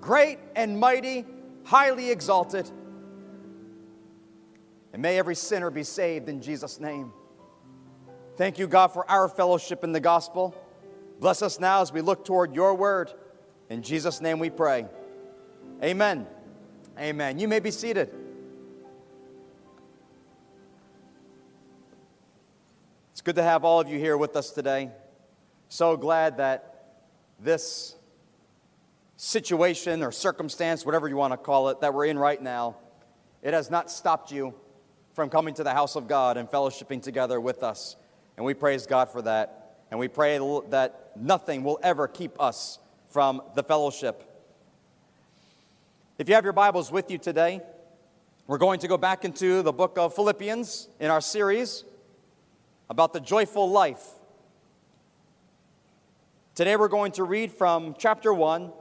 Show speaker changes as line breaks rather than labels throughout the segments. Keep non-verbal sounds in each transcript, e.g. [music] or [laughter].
great and mighty, highly exalted. And may every sinner be saved in Jesus' name. Thank you, God, for our fellowship in the gospel. Bless us now as we look toward your word. In Jesus' name we pray. Amen. Amen. You may be seated. It's good to have all of you here with us today. So glad that this situation or circumstance, whatever you want to call it, that we're in right now, it has not stopped you from coming to the house of God and fellowshipping together with us. And we praise God for that. And we pray that nothing will ever keep us from the fellowship. If you have your Bibles with you today, we're going to go back into the book of Philippians in our series about the joyful life. Today we're going to read from chapter 1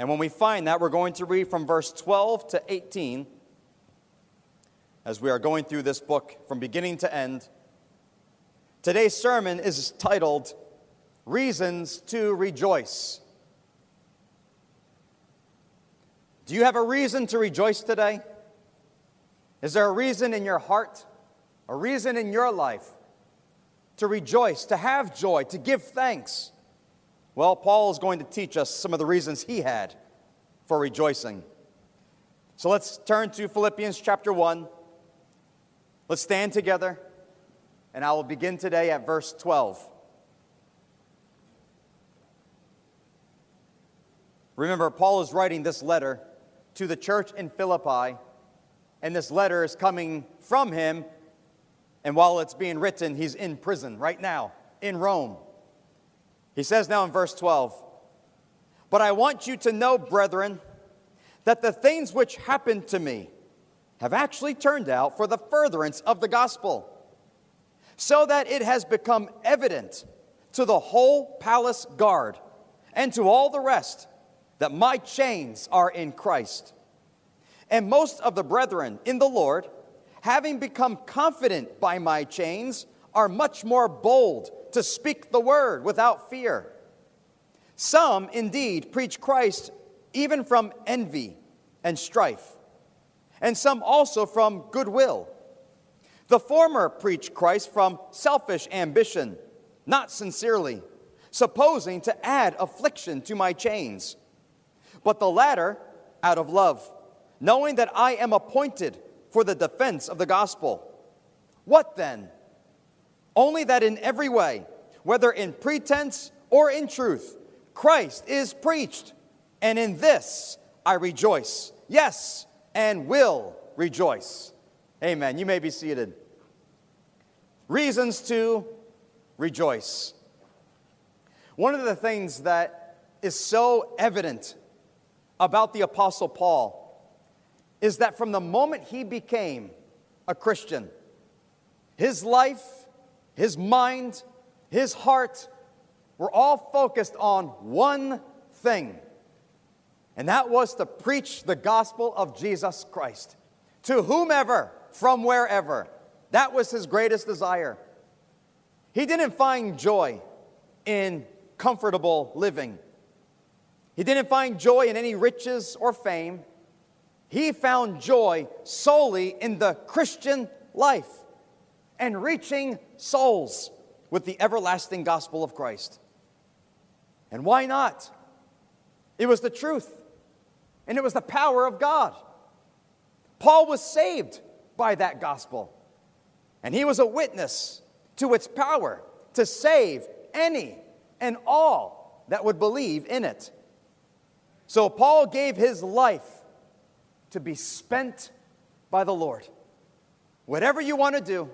and when we find that, we're going to read from verse 12 to 18 as we are going through this book from beginning to end. Today's sermon is titled Reasons to Rejoice. Do you have a reason to rejoice today? Is there a reason in your heart, a reason in your life to rejoice, to have joy, to give thanks? Well, Paul is going to teach us some of the reasons he had for rejoicing. So let's turn to Philippians chapter 1. Let's stand together, and I will begin today at verse 12. Remember, Paul is writing this letter to the church in Philippi, and this letter is coming from him. And while it's being written, he's in prison right now in Rome. He says now in verse 12, But I want you to know, brethren, that the things which happened to me have actually turned out for the furtherance of the gospel, so that it has become evident to the whole palace guard and to all the rest that my chains are in Christ. And most of the brethren in the Lord, having become confident by my chains, are much more bold to speak the word without fear. Some indeed preach Christ even from envy and strife, and some also from goodwill. The former preach Christ from selfish ambition, not sincerely, supposing to add affliction to my chains, but the latter out of love, knowing that I am appointed for the defense of the gospel. What then? Only that in every way, whether in pretense or in truth, Christ is preached, and in this I rejoice. Yes, and will rejoice. Amen. You may be seated. Reasons to rejoice. One of the things that is so evident about the Apostle Paul is that from the moment he became a Christian, his life, his mind, his heart were all focused on one thing, and that was to preach the gospel of Jesus Christ to whomever, from wherever. That was his greatest desire. He didn't find joy in comfortable living. He didn't find joy in any riches or fame. He found joy solely in the Christian life and reaching souls with the everlasting gospel of Christ. And why not? It was the truth, and it was the power of God. Paul was saved by that gospel, and he was a witness to its power to save any and all that would believe in it. So Paul gave his life to be spent by the Lord. Whatever you want to do,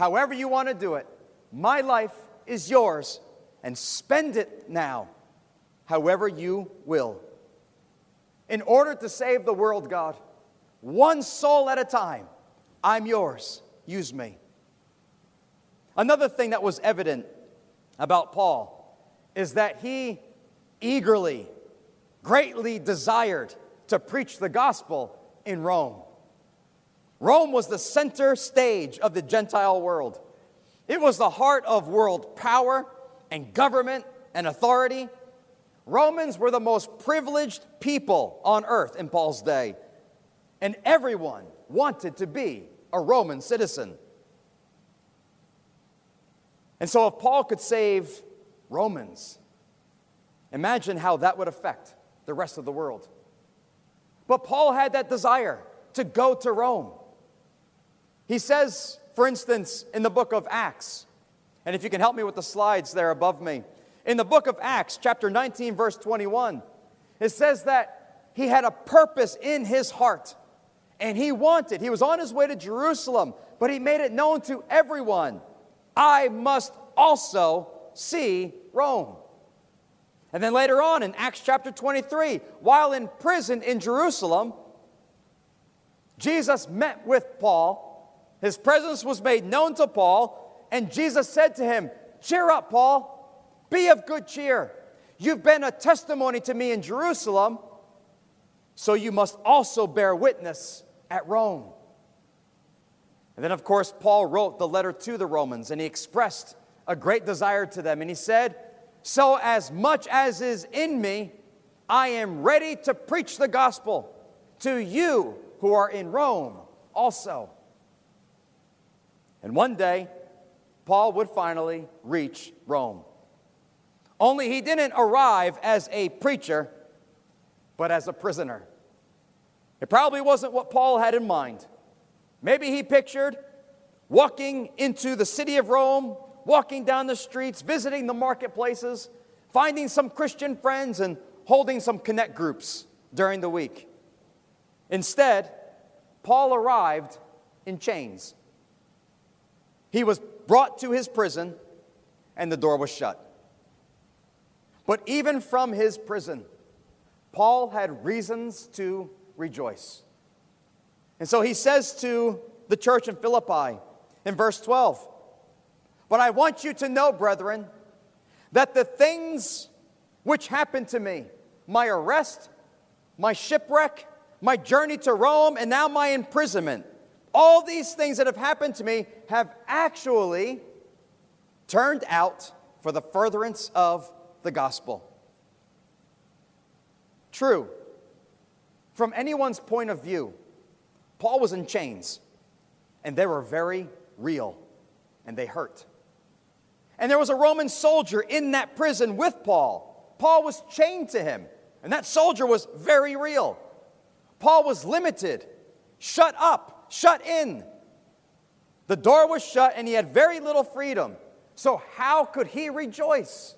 however you want to do it, my life is yours, and spend it now, however you will. In order to save the world, God, one soul at a time, I'm yours. Use me. Another thing that was evident about Paul is that he eagerly, greatly desired to preach the gospel in Rome. Rome was the center stage of the Gentile world. It was the heart of world power and government and authority. Romans were the most privileged people on earth in Paul's day, and everyone wanted to be a Roman citizen. And so, if Paul could save Romans, imagine how that would affect the rest of the world. But Paul had that desire to go to Rome. He says, for instance, in the book of Acts, and if you can help me with the slides there above me, in the book of Acts, chapter 19, verse 21, it says that he had a purpose in his heart and he wanted, he was on his way to Jerusalem, but he made it known to everyone I must also see Rome. And then later on in Acts chapter 23, while in prison in Jerusalem, Jesus met with Paul. His presence was made known to Paul, and Jesus said to him, Cheer up, Paul. Be of good cheer. You've been a testimony to me in Jerusalem, so you must also bear witness at Rome. And then, of course, Paul wrote the letter to the Romans, and he expressed a great desire to them. And he said, So, as much as is in me, I am ready to preach the gospel to you who are in Rome also. And one day, Paul would finally reach Rome. Only he didn't arrive as a preacher, but as a prisoner. It probably wasn't what Paul had in mind. Maybe he pictured walking into the city of Rome, walking down the streets, visiting the marketplaces, finding some Christian friends, and holding some connect groups during the week. Instead, Paul arrived in chains. He was brought to his prison, and the door was shut. But even from his prison, Paul had reasons to rejoice. And so he says to the church in Philippi in verse 12, But I want you to know, brethren, that the things which happened to me, my arrest, my shipwreck, my journey to Rome, and now my imprisonment, all these things that have happened to me have actually turned out for the furtherance of the gospel. True, from anyone's point of view, Paul was in chains, and they were very real, and they hurt. And there was a Roman soldier in that prison with Paul. Paul was chained to him, and that soldier was very real. Paul was limited, shut up, shut in. The door was shut, and he had very little freedom. So, how could he rejoice?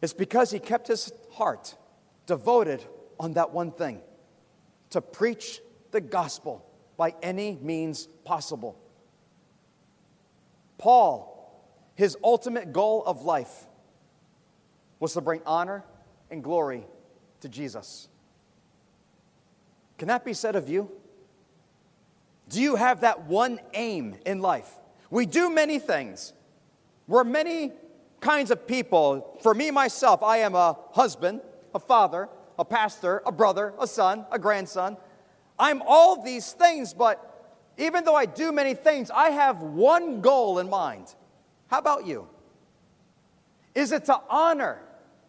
It's because he kept his heart devoted on that one thing to preach the gospel by any means possible. Paul, his ultimate goal of life was to bring honor and glory to Jesus. Can that be said of you? Do you have that one aim in life? We do many things. We're many kinds of people. For me, myself, I am a husband, a father, a pastor, a brother, a son, a grandson. I'm all these things, but even though I do many things, I have one goal in mind. How about you? Is it to honor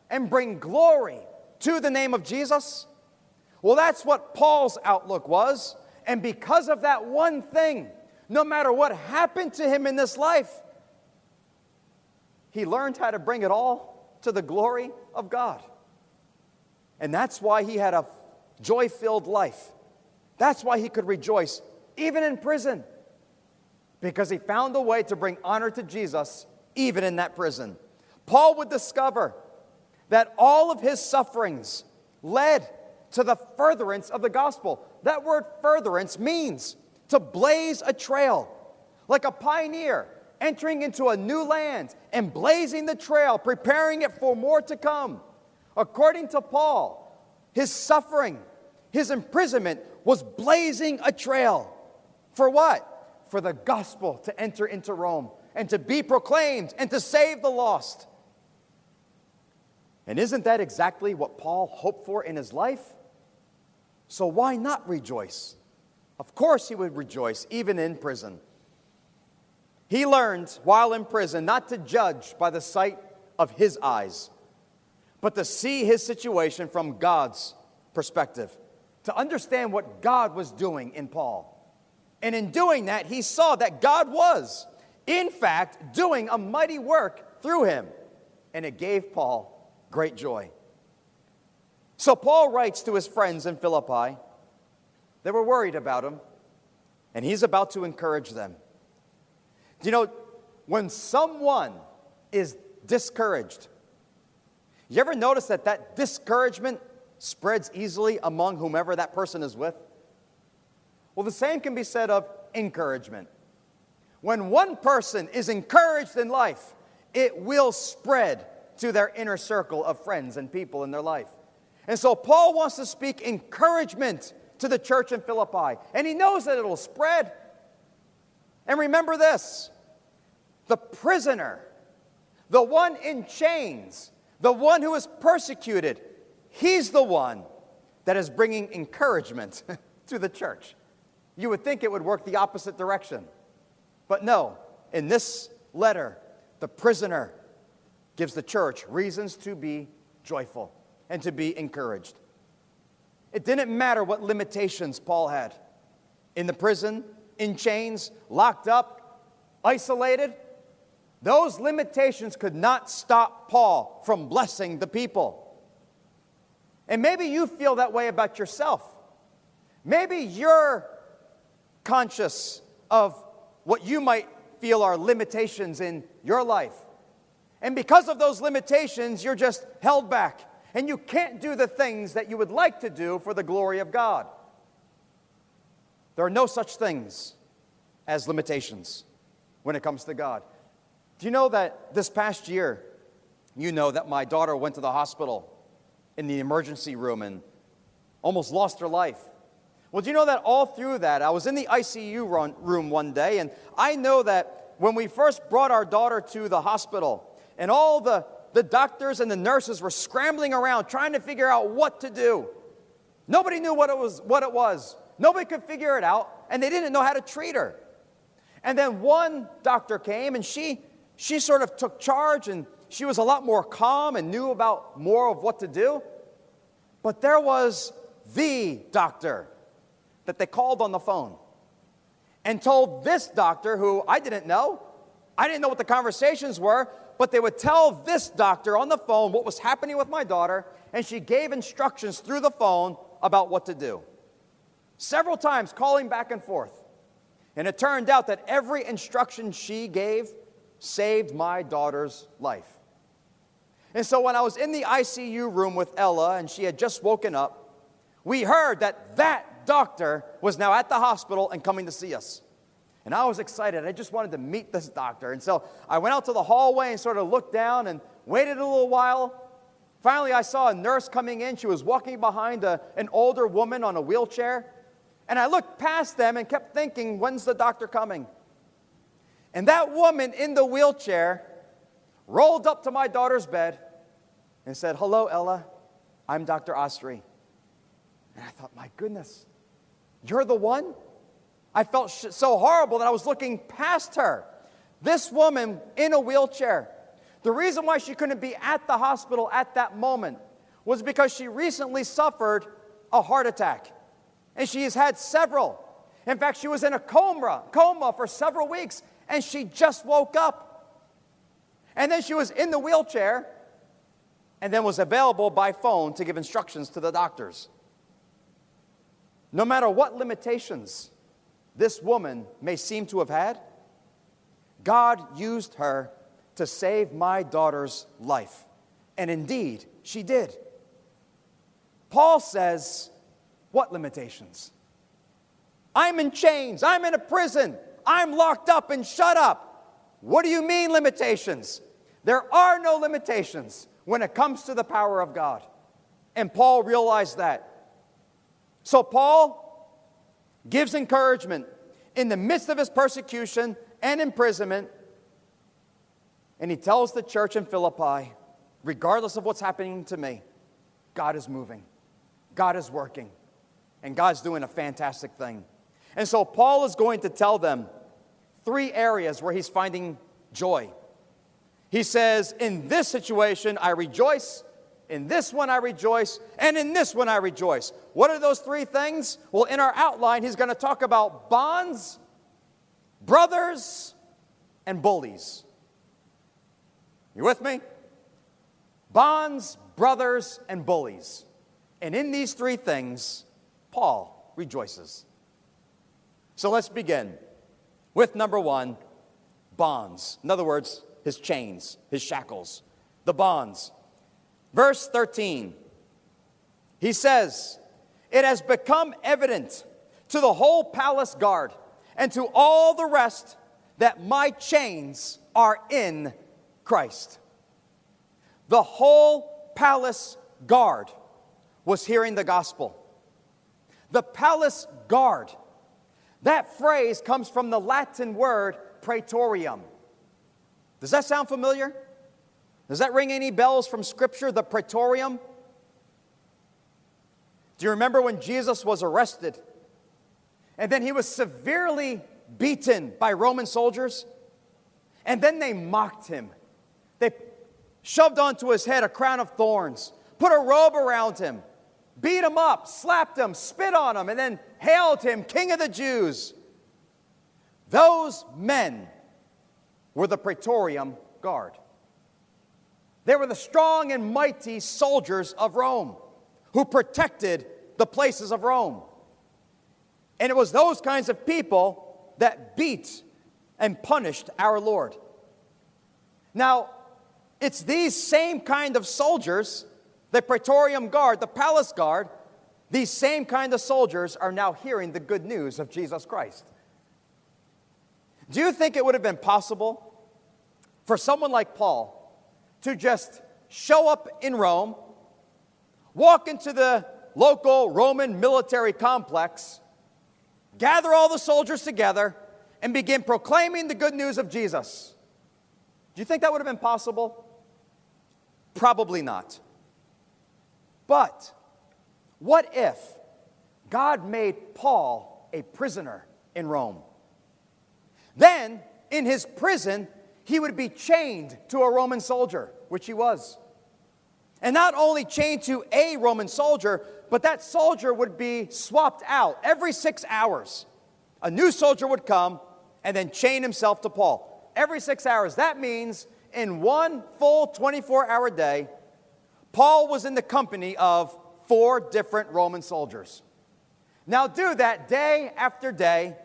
and bring glory to the name of Jesus? Well, that's what Paul's outlook was. And because of that one thing, no matter what happened to him in this life, he learned how to bring it all to the glory of God. And that's why he had a joy filled life. That's why he could rejoice, even in prison, because he found a way to bring honor to Jesus, even in that prison. Paul would discover that all of his sufferings led to the furtherance of the gospel. That word furtherance means to blaze a trail, like a pioneer entering into a new land and blazing the trail, preparing it for more to come. According to Paul, his suffering, his imprisonment was blazing a trail. For what? For the gospel to enter into Rome and to be proclaimed and to save the lost. And isn't that exactly what Paul hoped for in his life? So why not rejoice? Of course, he would rejoice, even in prison. He learned while in prison not to judge by the sight of his eyes, but to see his situation from God's perspective, to understand what God was doing in Paul. And in doing that, he saw that God was, in fact, doing a mighty work through him. And it gave Paul great joy. So Paul writes to his friends in Philippi. They were worried about him, and he's about to encourage them. Do you know, when someone is discouraged, you ever notice that that discouragement spreads easily among whomever that person is with? Well, the same can be said of encouragement. When one person is encouraged in life, it will spread to their inner circle of friends and people in their life. And so Paul wants to speak encouragement to the church in Philippi, and he knows that it'll spread. And remember this the prisoner, the one in chains, the one who is persecuted, he's the one that is bringing encouragement [laughs] to the church. You would think it would work the opposite direction. But no, in this letter, the prisoner gives the church reasons to be joyful and to be encouraged. It didn't matter what limitations Paul had in the prison, in chains, locked up, isolated. Those limitations could not stop Paul from blessing the people. And maybe you feel that way about yourself. Maybe you're conscious of what you might feel are limitations in your life. And because of those limitations, you're just held back and you can't do the things that you would like to do for the glory of God. There are no such things as limitations when it comes to God. Do you know that this past year, you know that my daughter went to the hospital in the emergency room and almost lost her life? Well, do you know that all through that, I was in the ICU run, room one day, and I know that when we first brought our daughter to the hospital, and all the the doctors and the nurses were scrambling around trying to figure out what to do. Nobody knew what it was. What it was. Nobody could figure it out, and they didn't know how to treat her. And then one doctor came, and she she sort of took charge, and she was a lot more calm and knew about more of what to do. But there was the doctor that they called on the phone and told this doctor, who I didn't know, I didn't know what the conversations were, but they would tell this doctor on the phone what was happening with my daughter, and she gave instructions through the phone about what to do. Several times calling back and forth. And it turned out that every instruction she gave saved my daughter's life. And so when I was in the ICU room with Ella and she had just woken up, we heard that that doctor was now at the hospital and coming to see us. And I was excited. I just wanted to meet this doctor. And so I went out to the hallway and sort of looked down and waited a little while. Finally, I saw a nurse coming in. She was walking behind a, an older woman on a wheelchair. And I looked past them and kept thinking, when's the doctor coming? And that woman in the wheelchair rolled up to my daughter's bed and said, Hello, Ella. I'm Dr. Ostry. And I thought, my goodness, you're the one? I felt so horrible that I was looking past her. This woman in a wheelchair. The reason why she couldn't be at the hospital at that moment was because she recently suffered a heart attack. And she has had several. In fact, she was in a coma, coma for several weeks, and she just woke up. And then she was in the wheelchair and then was available by phone to give instructions to the doctors. No matter what limitations this woman may seem to have had, God used her to save my daughter's life. And indeed, she did. Paul says, What limitations? I'm in chains. I'm in a prison. I'm locked up and shut up. What do you mean, limitations? There are no limitations when it comes to the power of God. And Paul realized that. So, Paul gives encouragement in the midst of his persecution and imprisonment. And he tells the church in Philippi, regardless of what's happening to me, God is moving, God is working, and God's doing a fantastic thing. And so Paul is going to tell them three areas where he's finding joy. He says, In this situation, I rejoice. In this one I rejoice, and in this one I rejoice. What are those three things? Well, in our outline, he's going to talk about bonds, brothers, and bullies. You with me? Bonds, brothers, and bullies. And in these three things, Paul rejoices. So let's begin with number one bonds. In other words, his chains, his shackles, the bonds. Verse 13, he says, It has become evident to the whole palace guard and to all the rest that my chains are in Christ. The whole palace guard was hearing the gospel. The palace guard, that phrase comes from the Latin word praetorium. Does that sound familiar? Does that ring any bells from Scripture, the praetorium? Do you remember when Jesus was arrested and then he was severely beaten by Roman soldiers? And then they mocked him. They shoved onto his head a crown of thorns, put a robe around him, beat him up, slapped him, spit on him, and then hailed him King of the Jews. Those men were the Praetorium Guard. They were the strong and mighty soldiers of Rome who protected the places of Rome. And it was those kinds of people that beat and punished our Lord. Now, it's these same kind of soldiers, the Praetorium Guard, the Palace Guard, these same kind of soldiers are now hearing the good news of Jesus Christ. Do you think it would have been possible for someone like Paul to just show up in Rome, walk into the local Roman military complex, gather all the soldiers together, and begin proclaiming the good news of Jesus. Do you think that would have been possible? Probably not. But what if God made Paul a prisoner in Rome? Then, in his prison, he would be chained to a Roman soldier, which he was. And not only chained to a Roman soldier, but that soldier would be swapped out every six hours. A new soldier would come and then chain himself to Paul. Every six hours. That means in one full 24 hour day, Paul was in the company of four different Roman soldiers. Now, do that day after day,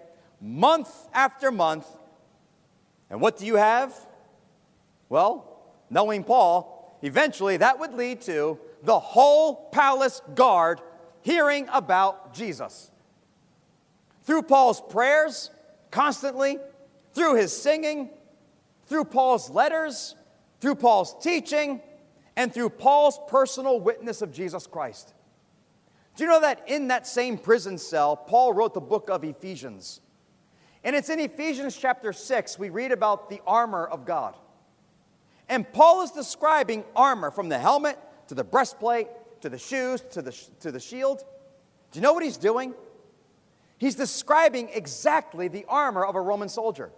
month after month, and what do you have? Well, knowing Paul, eventually that would lead to the whole palace guard hearing about Jesus. Through Paul's prayers, constantly, through his singing, through Paul's letters, through Paul's teaching, and through Paul's personal witness of Jesus Christ. Do you know that in that same prison cell, Paul wrote the book of Ephesians? And it's in Ephesians chapter 6, we read about the armor of God. And Paul is describing armor from the helmet to the breastplate to the shoes to the, to the shield. Do you know what he's doing? He's describing exactly the armor of a Roman soldier.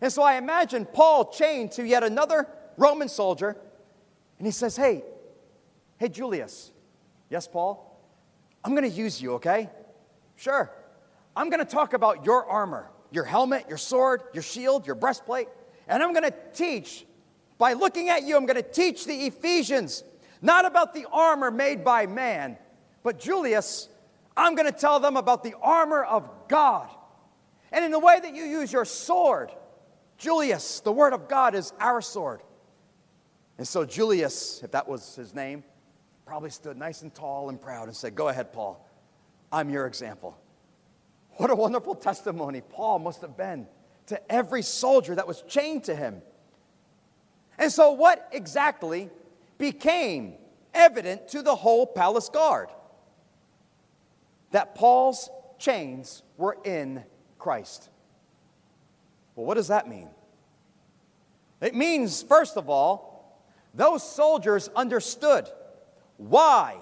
And so I imagine Paul chained to yet another Roman soldier, and he says, Hey, hey, Julius. Yes, Paul? I'm going to use you, okay? Sure. I'm going to talk about your armor, your helmet, your sword, your shield, your breastplate, and I'm going to teach, by looking at you, I'm going to teach the Ephesians not about the armor made by man, but Julius, I'm going to tell them about the armor of God. And in the way that you use your sword, Julius, the word of God is our sword. And so Julius, if that was his name, probably stood nice and tall and proud and said, Go ahead, Paul. I'm your example. What a wonderful testimony Paul must have been to every soldier that was chained to him. And so, what exactly became evident to the whole palace guard? That Paul's chains were in Christ. Well, what does that mean? It means, first of all, those soldiers understood why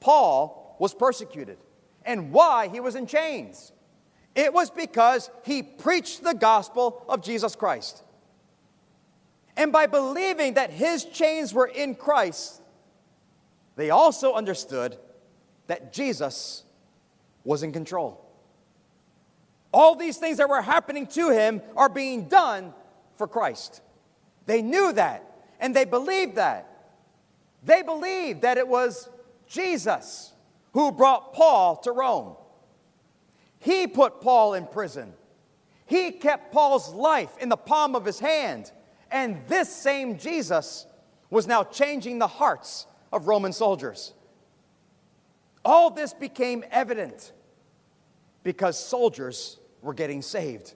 Paul was persecuted and why he was in chains. It was because he preached the gospel of Jesus Christ. And by believing that his chains were in Christ, they also understood that Jesus was in control. All these things that were happening to him are being done for Christ. They knew that and they believed that. They believed that it was Jesus who brought Paul to Rome. He put Paul in prison. He kept Paul's life in the palm of his hand. And this same Jesus was now changing the hearts of Roman soldiers. All this became evident because soldiers were getting saved.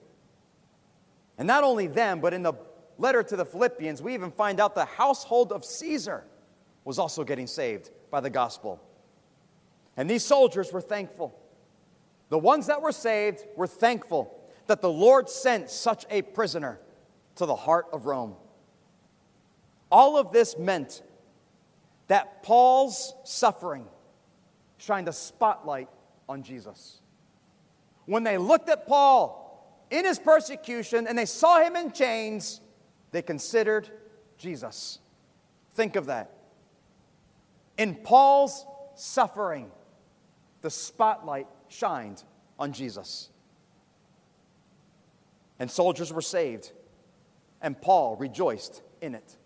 And not only them, but in the letter to the Philippians, we even find out the household of Caesar was also getting saved by the gospel. And these soldiers were thankful. The ones that were saved were thankful that the Lord sent such a prisoner to the heart of Rome. All of this meant that Paul's suffering shined a spotlight on Jesus. When they looked at Paul in his persecution and they saw him in chains, they considered Jesus. Think of that. In Paul's suffering, the spotlight shined on Jesus. And soldiers were saved, and Paul rejoiced in it.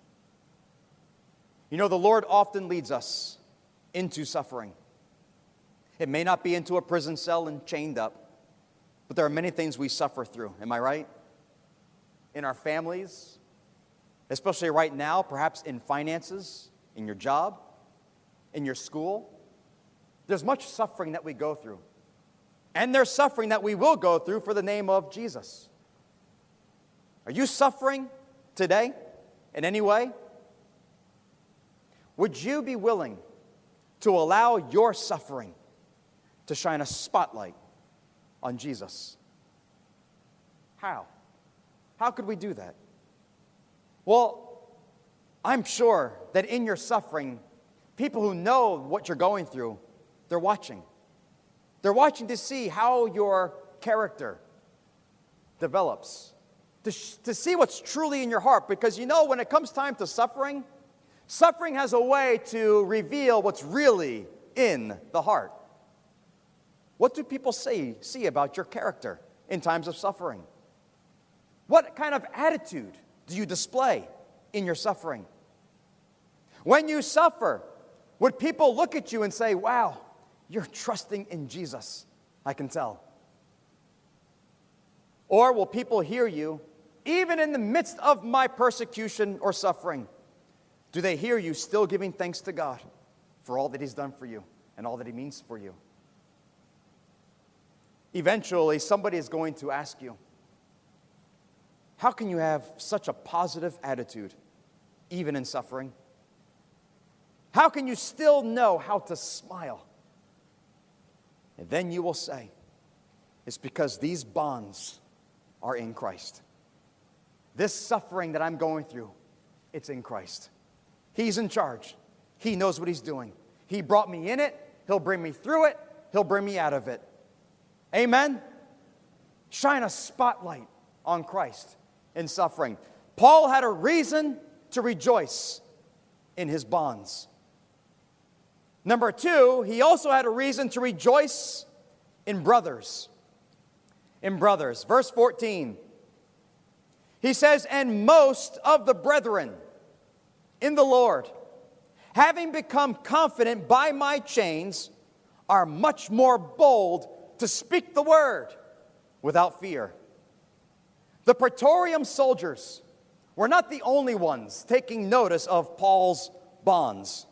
You know, the Lord often leads us into suffering. It may not be into a prison cell and chained up, but there are many things we suffer through. Am I right? In our families, especially right now, perhaps in finances, in your job, in your school. There's much suffering that we go through. And their suffering that we will go through for the name of Jesus. Are you suffering today in any way? Would you be willing to allow your suffering to shine a spotlight on Jesus? How? How could we do that? Well, I'm sure that in your suffering, people who know what you're going through, they're watching. They're watching to see how your character develops, to, sh- to see what's truly in your heart. Because you know, when it comes time to suffering, suffering has a way to reveal what's really in the heart. What do people say, see about your character in times of suffering? What kind of attitude do you display in your suffering? When you suffer, would people look at you and say, Wow, you're trusting in Jesus? I can tell. Or will people hear you, even in the midst of my persecution or suffering? Do they hear you still giving thanks to God for all that He's done for you and all that He means for you? Eventually, somebody is going to ask you, how can you have such a positive attitude, even in suffering? How can you still know how to smile? And then you will say, It's because these bonds are in Christ. This suffering that I'm going through, it's in Christ. He's in charge, He knows what He's doing. He brought me in it, He'll bring me through it, He'll bring me out of it. Amen? Shine a spotlight on Christ in suffering. Paul had a reason to rejoice in his bonds. Number two, he also had a reason to rejoice in brothers. In brothers. Verse 14. He says, And most of the brethren in the Lord, having become confident by my chains, are much more bold to speak the word without fear. The Praetorium soldiers were not the only ones taking notice of Paul's bonds,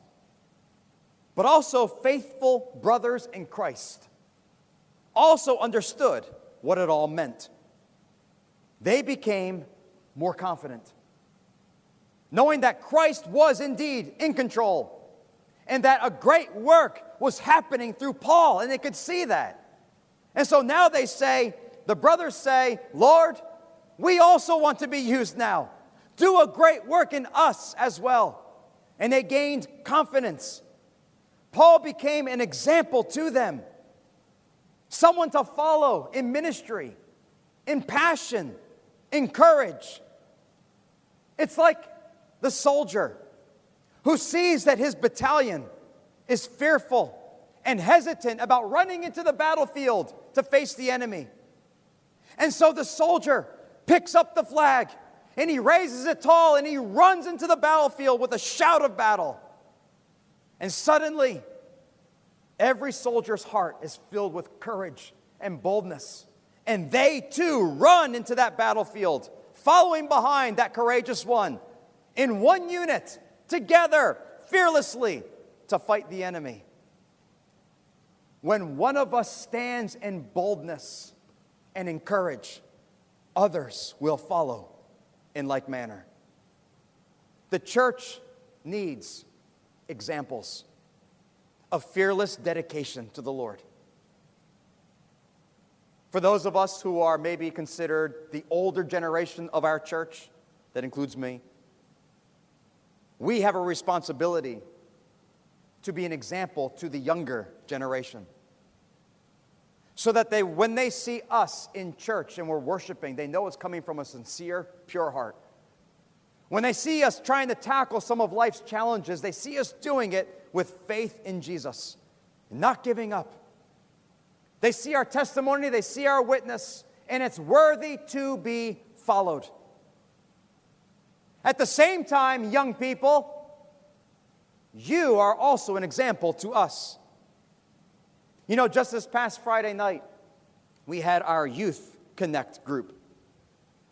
but also faithful brothers in Christ also understood what it all meant. They became more confident, knowing that Christ was indeed in control and that a great work was happening through Paul, and they could see that. And so now they say, the brothers say, Lord, we also want to be used now. Do a great work in us as well. And they gained confidence. Paul became an example to them, someone to follow in ministry, in passion, in courage. It's like the soldier who sees that his battalion is fearful and hesitant about running into the battlefield to face the enemy. And so the soldier picks up the flag and he raises it tall and he runs into the battlefield with a shout of battle. And suddenly, every soldier's heart is filled with courage and boldness. And they too run into that battlefield, following behind that courageous one in one unit, together, fearlessly, to fight the enemy. When one of us stands in boldness and in courage, others will follow in like manner. The church needs examples of fearless dedication to the Lord. For those of us who are maybe considered the older generation of our church, that includes me, we have a responsibility to be an example to the younger generation. So that they, when they see us in church and we're worshiping, they know it's coming from a sincere, pure heart. When they see us trying to tackle some of life's challenges, they see us doing it with faith in Jesus, not giving up. They see our testimony, they see our witness, and it's worthy to be followed. At the same time, young people, you are also an example to us. You know, just this past Friday night, we had our Youth Connect group.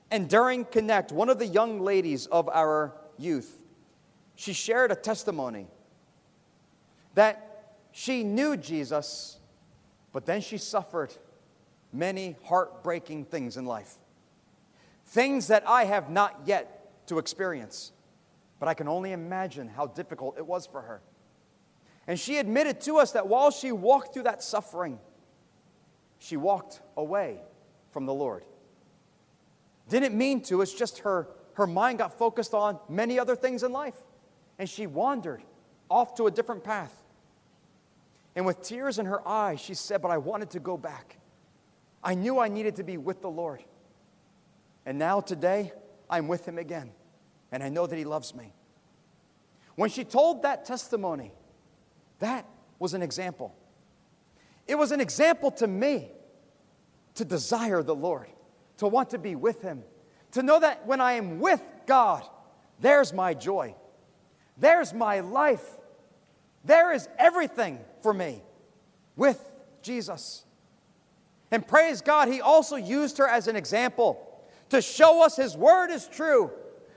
And during Connect, one of the young ladies of our youth, she shared a testimony that she knew Jesus, but then she suffered many heartbreaking things in life. Things that I have not yet to experience, but I can only imagine how difficult it was for her. And she admitted to us that while she walked through that suffering, she walked away from the Lord. Didn't mean to, it's just her, her mind got focused on many other things in life. And she wandered off to a different path. And with tears in her eyes, she said, But I wanted to go back. I knew I needed to be with the Lord. And now today, I'm with Him again. And I know that He loves me. When she told that testimony, that was an example. It was an example to me to desire the Lord, to want to be with Him, to know that when I am with God, there's my joy, there's my life, there is everything for me with Jesus. And praise God, He also used her as an example to show us His word is true,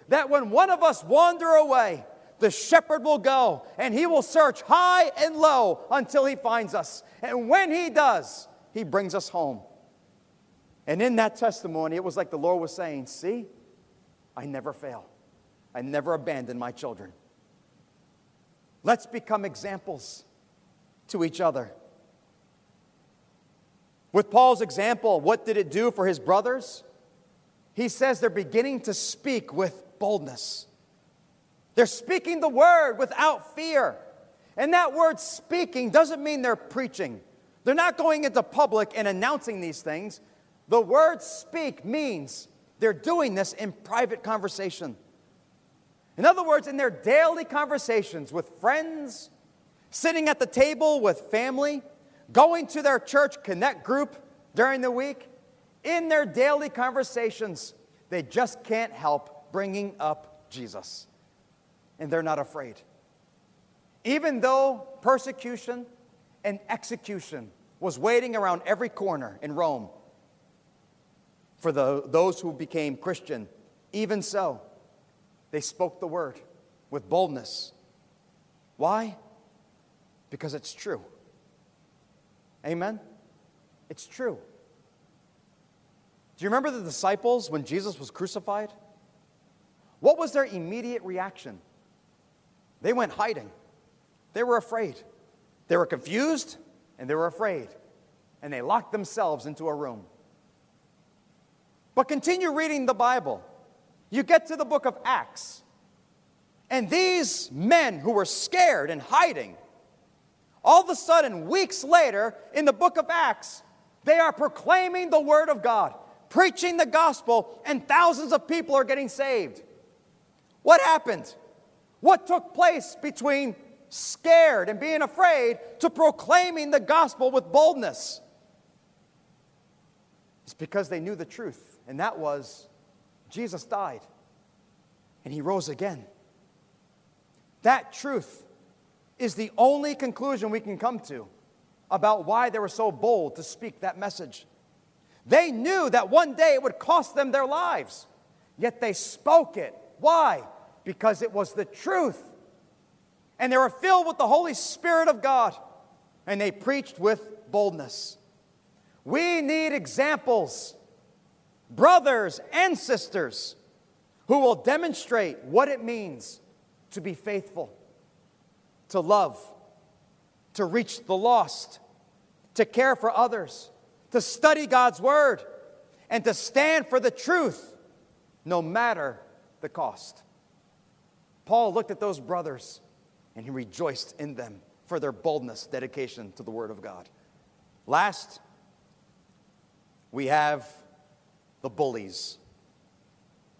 that when one of us wander away, the shepherd will go and he will search high and low until he finds us. And when he does, he brings us home. And in that testimony, it was like the Lord was saying, See, I never fail, I never abandon my children. Let's become examples to each other. With Paul's example, what did it do for his brothers? He says they're beginning to speak with boldness. They're speaking the word without fear. And that word speaking doesn't mean they're preaching. They're not going into public and announcing these things. The word speak means they're doing this in private conversation. In other words, in their daily conversations with friends, sitting at the table with family, going to their church connect group during the week, in their daily conversations, they just can't help bringing up Jesus and they're not afraid. Even though persecution and execution was waiting around every corner in Rome for the, those who became Christian, even so, they spoke the word with boldness. Why? Because it's true. Amen? It's true. Do you remember the disciples when Jesus was crucified? What was their immediate reaction? They went hiding. They were afraid. They were confused and they were afraid. And they locked themselves into a room. But continue reading the Bible. You get to the book of Acts. And these men who were scared and hiding, all of a sudden, weeks later, in the book of Acts, they are proclaiming the word of God, preaching the gospel, and thousands of people are getting saved. What happened? What took place between scared and being afraid to proclaiming the gospel with boldness? It's because they knew the truth, and that was Jesus died and he rose again. That truth is the only conclusion we can come to about why they were so bold to speak that message. They knew that one day it would cost them their lives, yet they spoke it. Why? Because it was the truth. And they were filled with the Holy Spirit of God, and they preached with boldness. We need examples, brothers and sisters, who will demonstrate what it means to be faithful, to love, to reach the lost, to care for others, to study God's Word, and to stand for the truth no matter the cost. Paul looked at those brothers and he rejoiced in them for their boldness, dedication to the Word of God. Last, we have the bullies.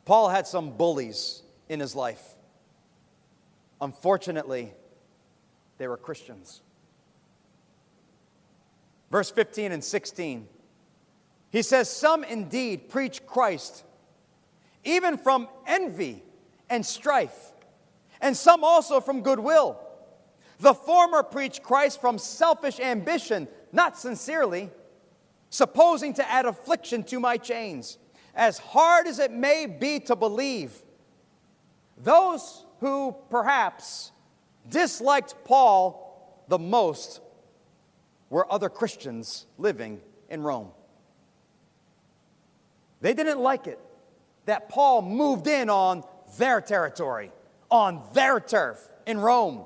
Paul had some bullies in his life. Unfortunately, they were Christians. Verse 15 and 16, he says, Some indeed preach Christ, even from envy and strife, and some also from goodwill. The former preach Christ from selfish ambition, not sincerely, supposing to add affliction to my chains. As hard as it may be to believe, those who perhaps disliked Paul the most were other Christians living in Rome. They didn't like it that Paul moved in on their territory, on their turf in Rome.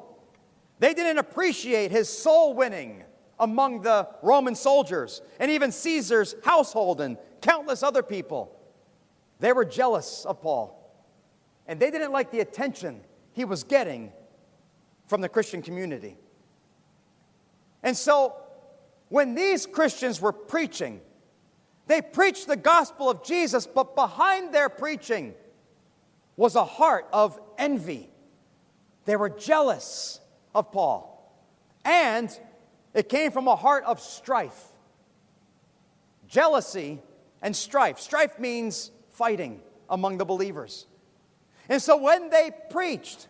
They didn't appreciate his soul winning among the Roman soldiers and even Caesar's household and countless other people. They were jealous of Paul, and they didn't like the attention he was getting from the Christian community. And so, when these Christians were preaching, they preached the gospel of Jesus, but behind their preaching was a heart of envy. They were jealous of Paul. And it came from a heart of strife. Jealousy and strife. Strife means fighting among the believers. And so when they preached,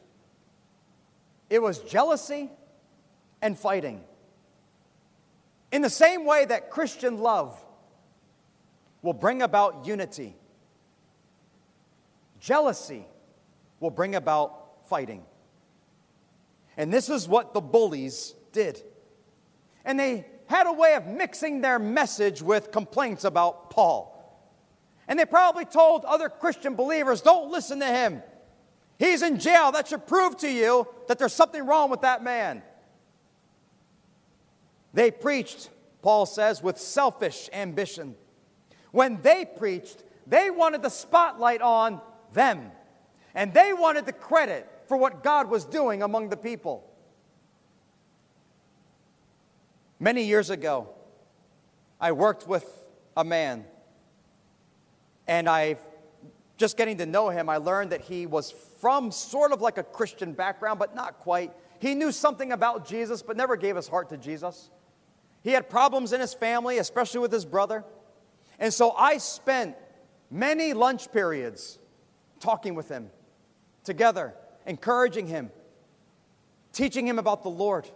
it was jealousy and fighting. In the same way that Christian love will bring about unity, jealousy will bring about fighting. And this is what the bullies did. And they had a way of mixing their message with complaints about Paul. And they probably told other Christian believers, don't listen to him. He's in jail. That should prove to you that there's something wrong with that man. They preached, Paul says, with selfish ambition. When they preached, they wanted the spotlight on them, and they wanted the credit for what God was doing among the people. Many years ago, I worked with a man and I, just getting to know him, I learned that he was from sort of like a Christian background, but not quite. He knew something about Jesus, but never gave his heart to Jesus. He had problems in his family, especially with his brother. And so I spent many lunch periods talking with him together, encouraging him, teaching him about the Lord,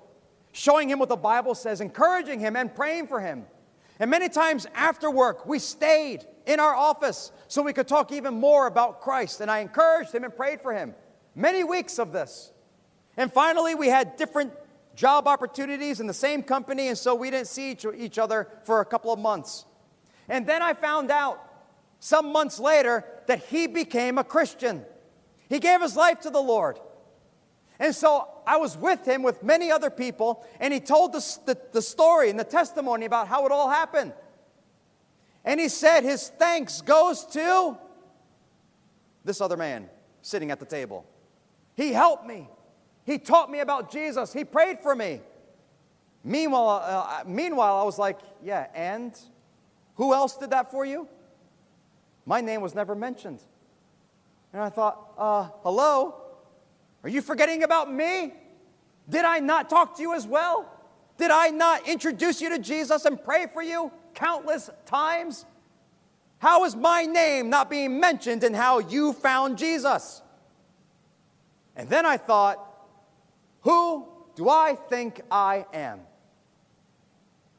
showing him what the Bible says, encouraging him, and praying for him. And many times after work, we stayed in our office so we could talk even more about Christ. And I encouraged him and prayed for him. Many weeks of this. And finally, we had different job opportunities in the same company, and so we didn't see each, other for a couple of months. And then I found out some months later that he became a Christian. He gave his life to the Lord. And so I was with him with many other people, and he told the, the, the, story and the testimony about how it all happened. And he said his thanks goes to this other man sitting at the table. He helped me. He taught me about Jesus. He prayed for me. Meanwhile, uh, meanwhile, I was like, yeah, and who else did that for you? My name was never mentioned. And I thought, uh, hello? Are you forgetting about me? Did I not talk to you as well? Did I not introduce you to Jesus and pray for you countless times? How is my name not being mentioned in how you found Jesus? And then I thought, who do I think I am?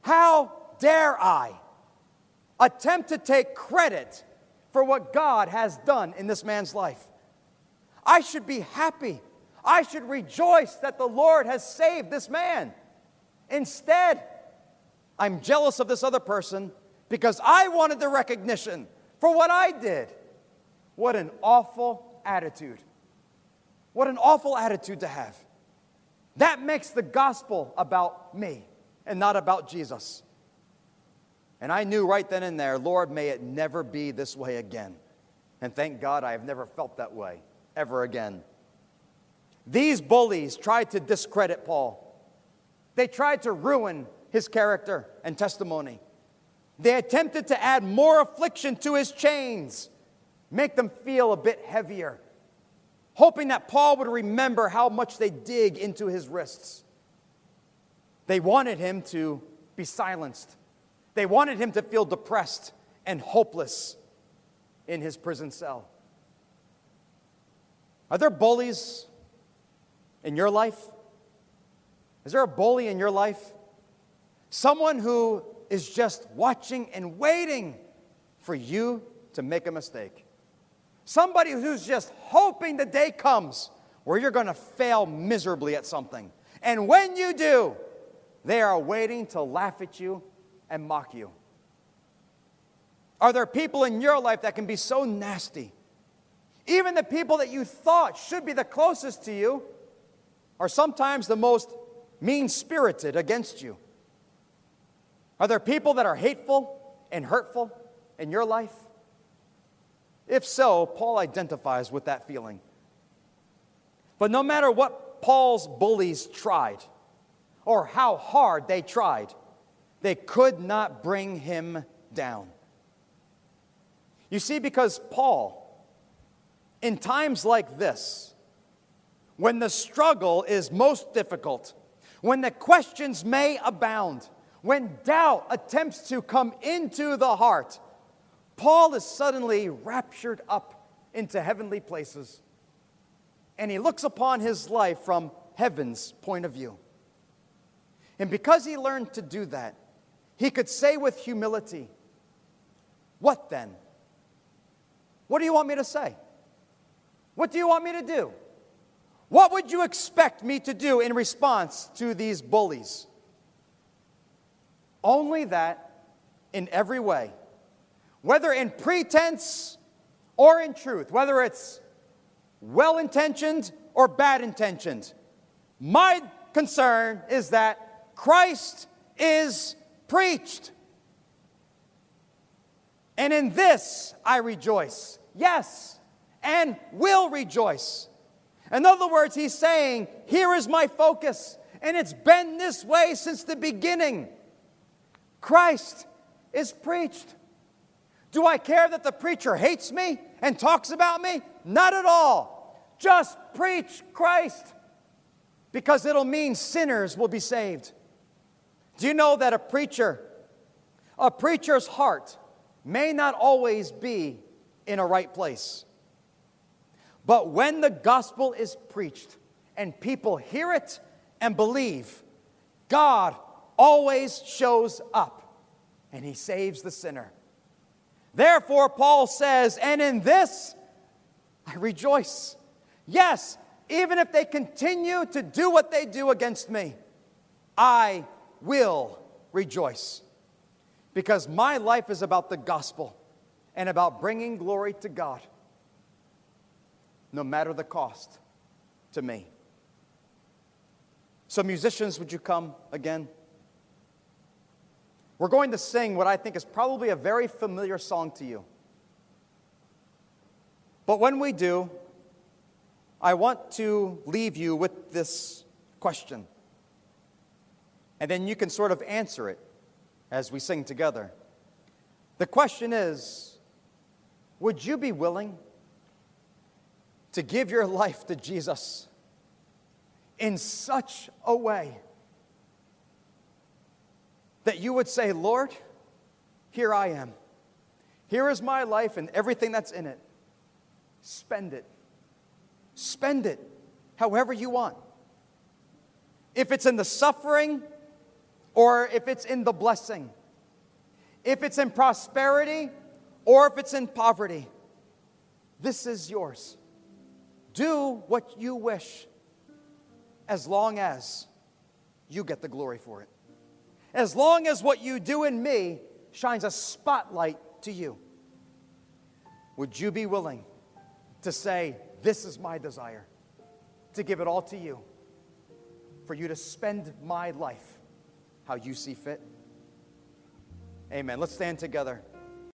How dare I attempt to take credit for what God has done in this man's life? I should be happy. I should rejoice that the Lord has saved this man. Instead, I'm jealous of this other person because I wanted the recognition for what I did. What an awful attitude. What an awful attitude to have. That makes the gospel about me and not about Jesus. And I knew right then and there, Lord, may it never be this way again. And thank God I have never felt that way ever again. These bullies tried to discredit Paul. They tried to ruin his character and testimony. They attempted to add more affliction to his chains, make them feel a bit heavier, hoping that Paul would remember how much they dig into his wrists. They wanted him to be silenced, they wanted him to feel depressed and hopeless in his prison cell. Are there bullies in your life? Is there a bully in your life? Someone who is just watching and waiting for you to make a mistake. Somebody who's just hoping the day comes where you're going to fail miserably at something. And when you do, they are waiting to laugh at you and mock you. Are there people in your life that can be so nasty? Even the people that you thought should be the closest to you are sometimes the most mean spirited against you. Are there people that are hateful and hurtful in your life? If so, Paul identifies with that feeling. But no matter what Paul's bullies tried, or how hard they tried, they could not bring him down. You see, because Paul, in times like this, when the struggle is most difficult, when the questions may abound, when doubt attempts to come into the heart, Paul is suddenly raptured up into heavenly places. And he looks upon his life from heaven's point of view. And because he learned to do that, he could say with humility, What then? What do you want me to say? What do you want me to do? What would you expect me to do in response to these bullies? Only that in every way, whether in pretense or in truth, whether it's well intentioned or bad intentioned, my concern is that Christ is preached. And in this I rejoice. Yes, and will rejoice. In other words, he's saying, Here is my focus, and it's been this way since the beginning. Christ is preached. Do I care that the preacher hates me and talks about me? Not at all. Just preach Christ because it'll mean sinners will be saved. Do you know that a preacher, a preacher's heart may not always be in a right place? But when the gospel is preached and people hear it and believe, God always shows up and he saves the sinner. Therefore, Paul says, and in this I rejoice. Yes, even if they continue to do what they do against me, I will rejoice. Because my life is about the gospel and about bringing glory to God no matter the cost to me. So, musicians, would you come again? We're going to sing what I think is probably a very familiar song to you. But when we do, I want to leave you with this question. And then you can sort of answer it as we sing together. The question is Would you be willing? To give your life to Jesus, in such a way that you would say, Lord, here I am. Here is my life and everything that's in it. Spend it. Spend it however you want. If it's in the suffering or if it's in the blessing, if it's in prosperity or if it's in poverty, this is yours. Do what you wish as long as you get the glory for it. As long as what you do in me shines a spotlight to you. Would you be willing to say, This is my desire, to give it all to you, for you to spend my life how you see fit? Amen. Let's stand together.